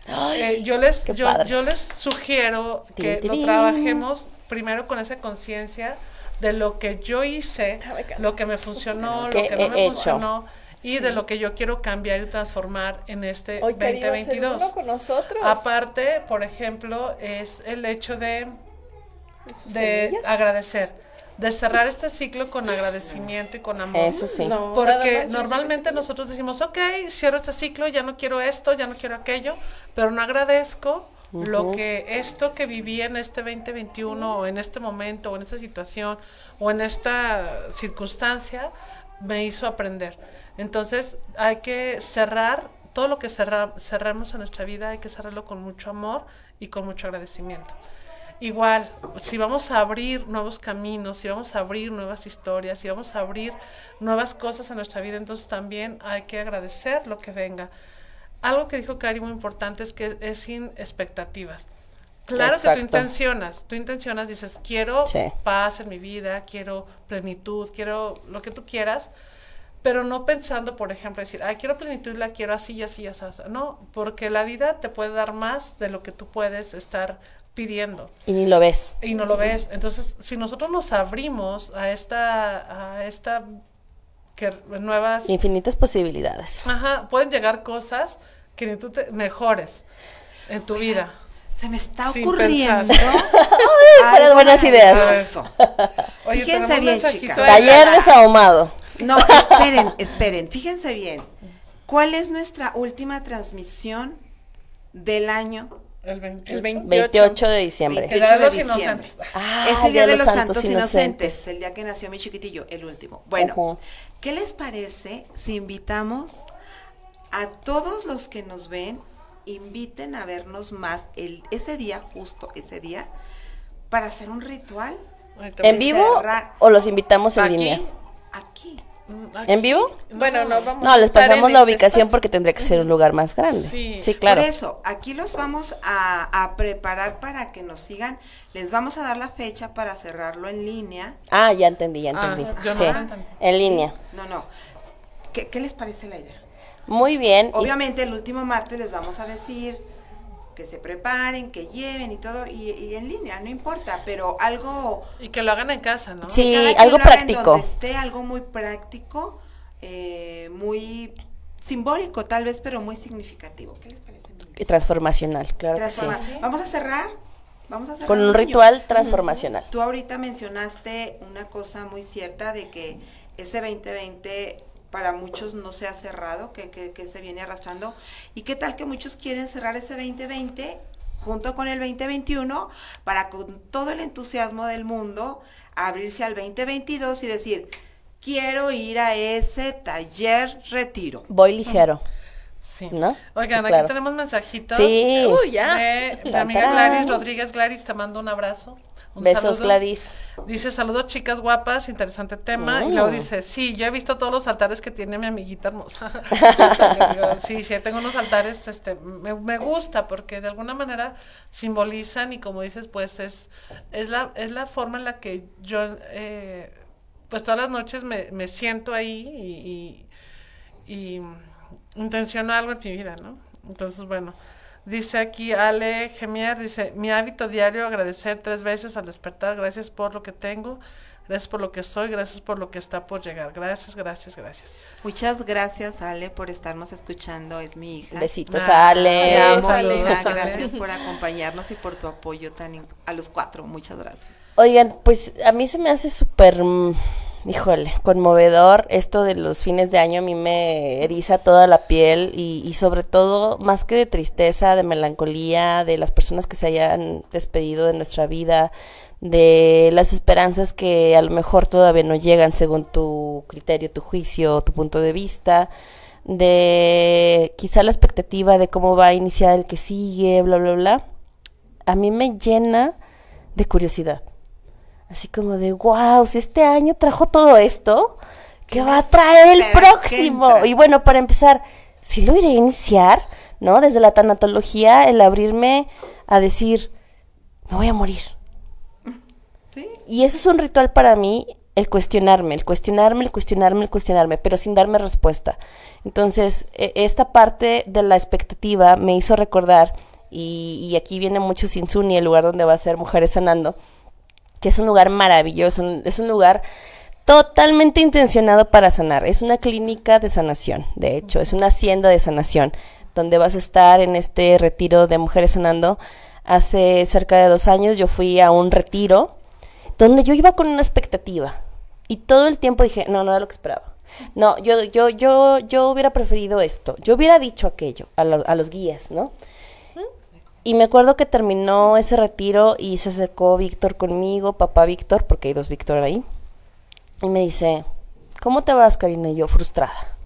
Ay, eh, yo les yo, yo les sugiero que Tin, lo trabajemos primero con esa conciencia de lo que yo hice, Ah, lo que me funcionó, lo ¿Qué que no me hecho? funcionó y de lo que yo quiero cambiar y transformar en este Hoy quería hacer 2022. uno con nosotros. Aparte, por ejemplo, es el hecho de de semillas. agradecer, de cerrar este ciclo con agradecimiento y con amor. Eso sí. No, Porque normalmente nosotros decimos, ok, cierro este ciclo, ya no quiero esto, ya no quiero aquello, pero no agradezco lo que esto que viví en este 2021 o en este momento o en esta situación o en esta circunstancia me hizo aprender. Entonces hay que cerrar todo lo que cerra, cerramos en nuestra vida, hay que cerrarlo con mucho amor y con mucho agradecimiento. Igual, si vamos a abrir nuevos caminos, si vamos a abrir nuevas historias, si vamos a abrir nuevas cosas en nuestra vida, entonces también hay que agradecer lo que venga. Algo que dijo Cari muy importante es que es sin expectativas. Claro que tú intencionas, tú intencionas, dices, quiero Sí. paz en mi vida, quiero plenitud, quiero lo que tú quieras, pero no pensando, por ejemplo, decir, ay, quiero plenitud, la quiero así y así y así. así". No, porque la vida te puede dar más de lo que tú puedes estar pidiendo Y ni lo ves. y no lo ves. Entonces, si nosotros nos abrimos a esta, a esta que nuevas, Infinitas posibilidades. ajá, pueden llegar cosas que ni tú te mejores en tu vida. Se me está Sin ocurriendo. Algo buenas ideas. Oye, Fíjense bien, chicas. Taller desahumado. No, esperen, esperen. Fíjense bien. ¿Cuál es nuestra última transmisión del año? El 28. El 28. 28 de diciembre. El día de los 28 de diciembre. inocentes. Ah, es el Día de los Santos, Inocentes. Inocentes, el día que nació mi chiquitillo, el último. Bueno. ¿qué les parece si invitamos a todos los que nos ven, inviten a vernos más el, ese día, justo ese día, para hacer un ritual ¿En vivo cerrar. o los invitamos en Aquí. línea? aquí? Aquí. ¿En vivo? Bueno, no vamos No, a les pasamos la ubicación espacio. porque tendría que ser un lugar más grande. Sí. Sí, claro. Por eso, aquí los vamos a, a preparar para que nos sigan. Les vamos a dar la fecha para cerrarlo en línea. Ah, ya entendí, ya Ah, entendí. yo no sí, entendí. en línea. No, no. ¿Qué, qué les parece la idea? Muy bien. y- Obviamente el último martes les vamos a decir que se preparen, que lleven y todo, y, y en línea, no importa, pero algo... Y que lo hagan en casa, ¿no? Sí, algo práctico. donde esté, algo muy práctico, eh, muy simbólico tal vez, pero muy significativo. ¿Qué les parece? y transformacional, claro que sí. Transforma- Vamos a cerrar. Vamos a cerrar Con un ritual transformacional. Tú ahorita mencionaste una cosa muy cierta de que ese 2020 para muchos no se ha cerrado, que, que, que se viene arrastrando. ¿Y qué tal que muchos quieren cerrar ese 2020 junto con el 2021 para con todo el entusiasmo del mundo abrirse al 2022 y decir, quiero ir a ese taller retiro? Voy ligero. Sí. ¿No? Oigan, Claro. aquí tenemos mensajitos. Sí. Uy, ya. De mi amiga. Gladys Rodríguez. Gladys, te mando un abrazo. Besos, Gladys. Dice, saludos chicas guapas, interesante tema. Y luego mm. dice, sí, yo he visto todos los altares que tiene mi amiguita hermosa. sí, sí, tengo unos altares, este, me, gusta porque de alguna manera simbolizan y como dices, pues es, es, la, es la forma en la que yo, eh, pues todas las noches me, me siento ahí y, y, y intenciono algo en mi vida, ¿no? Entonces, bueno. Dice aquí Ale Gemier, dice, mi hábito diario agradecer tres veces al despertar, gracias por lo que tengo, gracias por lo que soy, gracias por lo que está por llegar. Gracias, gracias, gracias. Muchas gracias Ale por estarnos escuchando, es mi hija. Besitos a Ale. gracias por acompañarnos y por tu apoyo tan a los cuatro, muchas gracias. Oigan, pues a mí se me hace súper mm, híjole, conmovedor. Esto de los fines de año a mí me eriza toda la piel y, y, sobre todo, más que de tristeza, de melancolía, de las personas que se hayan despedido de nuestra vida, de las esperanzas que a lo mejor todavía no llegan según tu criterio, tu juicio, tu punto de vista, de quizá la expectativa de cómo va a iniciar el que sigue, bla, bla, bla. A mí me llena de curiosidad Así como de, wow, si este año trajo todo esto, ¿qué va a traer el próximo? Y bueno, para empezar, si lo iré a iniciar, ¿no? Desde la tanatología, el abrirme a decir, me voy a morir. ¿Sí? Y eso es un ritual para mí, el cuestionarme, el cuestionarme, el cuestionarme, el cuestionarme, pero sin darme respuesta. Entonces, e, esta parte de la expectativa me hizo recordar, y, y aquí viene mucho Sinsuni, el lugar donde va a ser Mujeres Sanando, que es un lugar maravilloso, es un lugar totalmente intencionado para sanar. Es una clínica de sanación, de hecho, es una hacienda de sanación, donde vas a estar en este retiro de mujeres sanando. Hace cerca de dos años yo fui a un retiro donde yo iba con una expectativa y todo el tiempo dije, no, no era lo que esperaba. No, yo, yo, yo, yo hubiera preferido esto, yo hubiera dicho aquello a, a los guías, ¿no? Y me acuerdo que terminó ese retiro y se acercó Víctor conmigo, papá Víctor, porque hay dos Víctor ahí. Y me dice, ¿cómo te vas, Karina? Y yo, frustrada.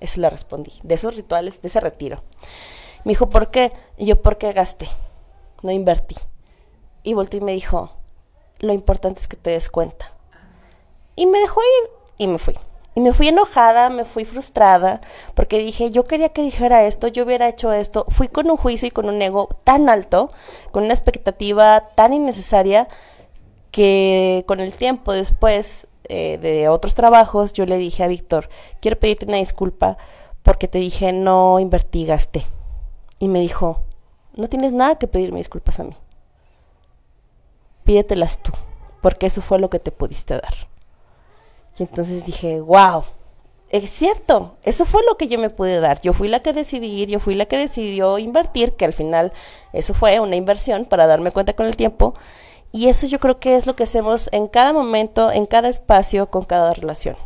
Eso le respondí, de esos rituales, de ese retiro. Me dijo, ¿por qué? Y yo, porque gasté, no invertí. Y volteó y me dijo, lo importante es que te des cuenta. Y me dejó ir y me fui. Y me fui enojada, me fui frustrada, porque dije, yo quería que dijera esto, yo hubiera hecho esto. Fui con un juicio y con un ego tan alto, con una expectativa tan innecesaria, que con el tiempo después eh, de otros trabajos, yo le dije a Víctor, quiero pedirte una disculpa porque te dije no invertigaste. Y me dijo, no tienes nada que pedirme disculpas a mí. Pídetelas tú, porque eso fue lo que te pudiste dar. Y entonces dije, wow, es cierto, eso fue lo que yo me pude dar. Yo fui la que decidí ir, yo fui la que decidió invertir, que al final eso fue una inversión para darme cuenta con el tiempo. Y eso yo creo que es lo que hacemos en cada momento, en cada espacio, con cada relación.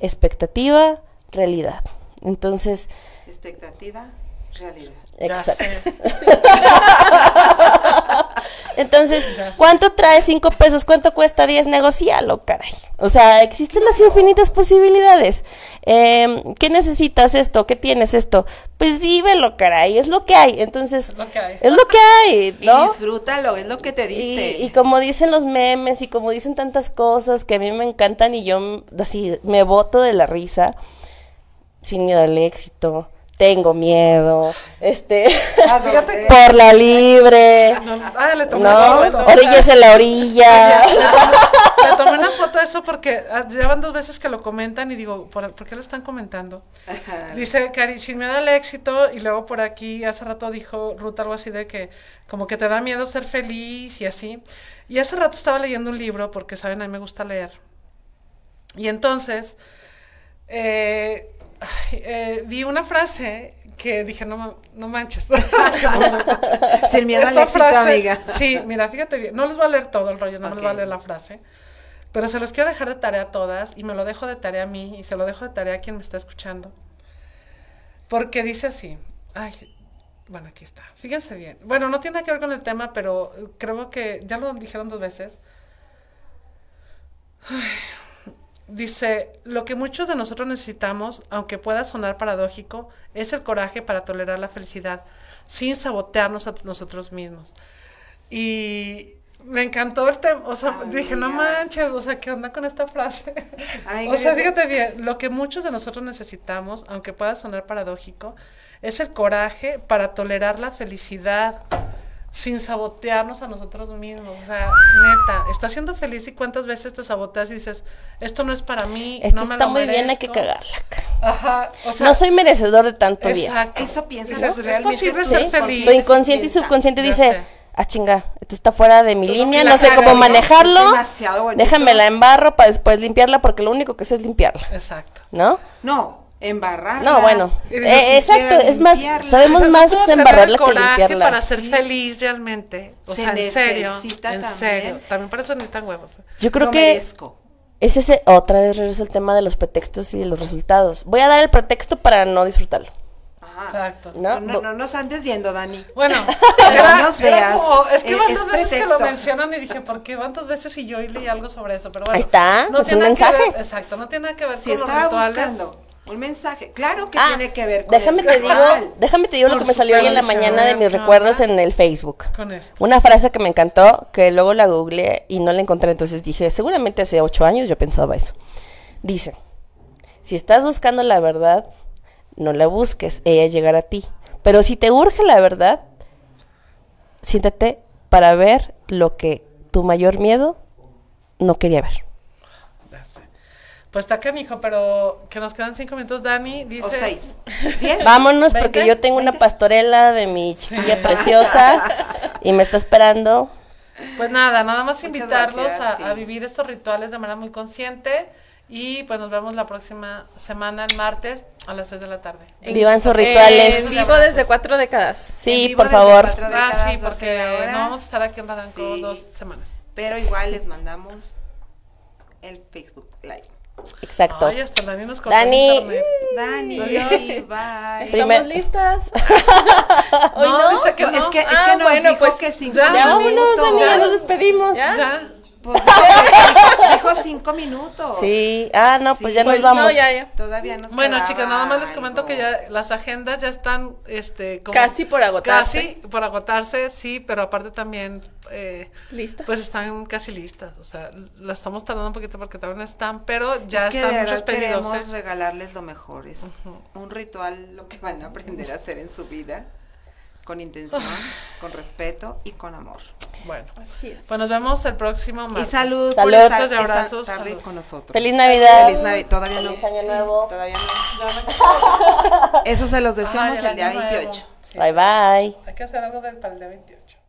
Expectativa, realidad. Entonces... Expectativa, realidad. Exacto. Entonces, ¿cuánto trae cinco pesos? ¿Cuánto cuesta diez? Negocialo, caray. O sea, existen las infinitas posibilidades. Em, ¿Qué necesitas esto? ¿Qué tienes esto? Pues vívelo, caray. Es lo que hay. Entonces, es lo que hay, es lo que hay ¿no? Y disfrútalo, es lo que te diste. Y, y, como dicen los memes y como dicen tantas cosas que a mí me encantan y yo así me boto de la risa, sin miedo al éxito tengo miedo, este, ah, por la libre, no, ah, le tomé orillas en la orilla. le, tomé una foto de eso porque ah, llevan dos veces que lo comentan y digo, ¿por, qué lo están comentando? Dice, Cari, sin miedo al éxito, y luego por aquí hace rato dijo Ruth algo así de que como que te da miedo ser feliz y así. Y hace rato estaba leyendo un libro, porque saben, a mí me gusta leer. Y entonces, eh, eh, vi una frase que dije, no, no manches. Sin miedo Esta frase, amiga. Sí, mira, fíjate bien. No les voy a leer todo el rollo, no les voy a leer la frase. Pero se los quiero dejar de tarea a todas y me lo dejo de tarea a mí y se lo dejo de tarea a quien me está escuchando. Porque dice así. Ay, bueno, aquí está. Fíjense bien. Bueno, no tiene que ver con el tema, pero creo que ya lo dijeron dos veces. Ay, Dice, lo que muchos de nosotros necesitamos, aunque pueda sonar paradójico, es el coraje para tolerar la felicidad, sin sabotearnos a nosotros mismos. Y Me encantó el tema, o sea, dije, no manches, o sea, ¿qué onda con esta frase? o sea, fíjate bien, lo que muchos de nosotros necesitamos, aunque pueda sonar paradójico, es el coraje para tolerar la felicidad sin sabotearnos a nosotros mismos. O sea, neta, estás siendo feliz y cuántas veces te saboteas y dices, esto no es para mí, esto no me está muy bien, hay que cagarla. Ajá, o sea, no soy merecedor de tanto exacto. bien. Eso piensas, es posible ser feliz. Tu inconsciente y subconsciente dice, ah chinga, esto está fuera de mi línea, no sé cómo manejarlo. Déjamela en barro para después limpiarla porque lo único que sé es limpiarla. Exacto. ¿No? No, embarrarla. No, bueno. Eh, exacto, es más, sabemos más embarrarla que limpiarla. para ser feliz realmente. O sea, en serio. En también. serio. También para eso necesitan huevos. Yo creo que es ese, otra vez regreso al tema de los pretextos y de los resultados. Voy a dar el pretexto para no disfrutarlo. Exacto. ¿No? No, no, nos andes viendo, Dani. Bueno, no nos veas. es que cuántas veces que lo mencionan y dije, ¿por qué cuántas veces y yo leí algo sobre eso? Pero bueno, Ahí está, no es un mensaje. exacto, no tiene nada que ver si con los rituales. Buscando un mensaje, claro que ah, tiene que ver con déjame te digo, déjame te digo lo que me salió hoy en la mañana de mis recuerdos en el Facebook. Con esto. Una frase que me encantó, que luego la googleé y no la encontré, entonces dije, seguramente hace ocho años yo pensaba eso. Dice, si estás buscando la verdad, no la busques, ella llegará a ti. Pero si te urge la verdad, siéntate para ver lo que tu mayor miedo no quería ver. Pues está canijo, pero que nos quedan cinco minutos. Dani dice. O seis. Vámonos, porque yo tengo una pastorela de mi chiquilla preciosa y me está esperando. Pues nada, nada más invitarlos a, vivir estos rituales de manera muy consciente. Y pues nos vemos la próxima semana, el martes, a las seis de la tarde. Vivan sus rituales. vivo desde cuatro décadas. Sí, por favor. ah, sí, porque no vamos a estar aquí en Radanco dos semanas. Pero igual les mandamos el Facebook Live. Exacto. Ay, hasta Dani nos Dani. Dani, bye. ¿Estamos listas? no, no, dice que no. Es que, es que ah, nos bueno, dijo pues, que ya, vámonos, Dani, ya nos despedimos. ¿Ya? ¿Ya? Pues dijo cinco minutos. Sí, ah, no, pues ya nos pues, vamos. ya, ya. Todavía nos Bueno, chicas, nada más les comento que ya las agendas ya están, este, como casi por agotarse. Casi por agotarse, sí, pero aparte también, eh, ¿Lista? Pues están casi listas, o sea, las estamos tardando un poquito porque todavía no están, pero ya es que están muchos pedidos. queremos ¿eh? regalarles lo mejor, es un ritual, lo que van a aprender a hacer en su vida con intención, con respeto y con amor. Bueno, así es. Pues nos vemos el próximo martes. Y salud, salud. por estar, y abrazos, tarde con nosotros. Feliz Navidad. Feliz Navidad. Todavía no. Feliz Año Nuevo. Todavía no. Eso se los deseamos el, día 28. Bye bye. Hay que hacer algo del, para el día 28.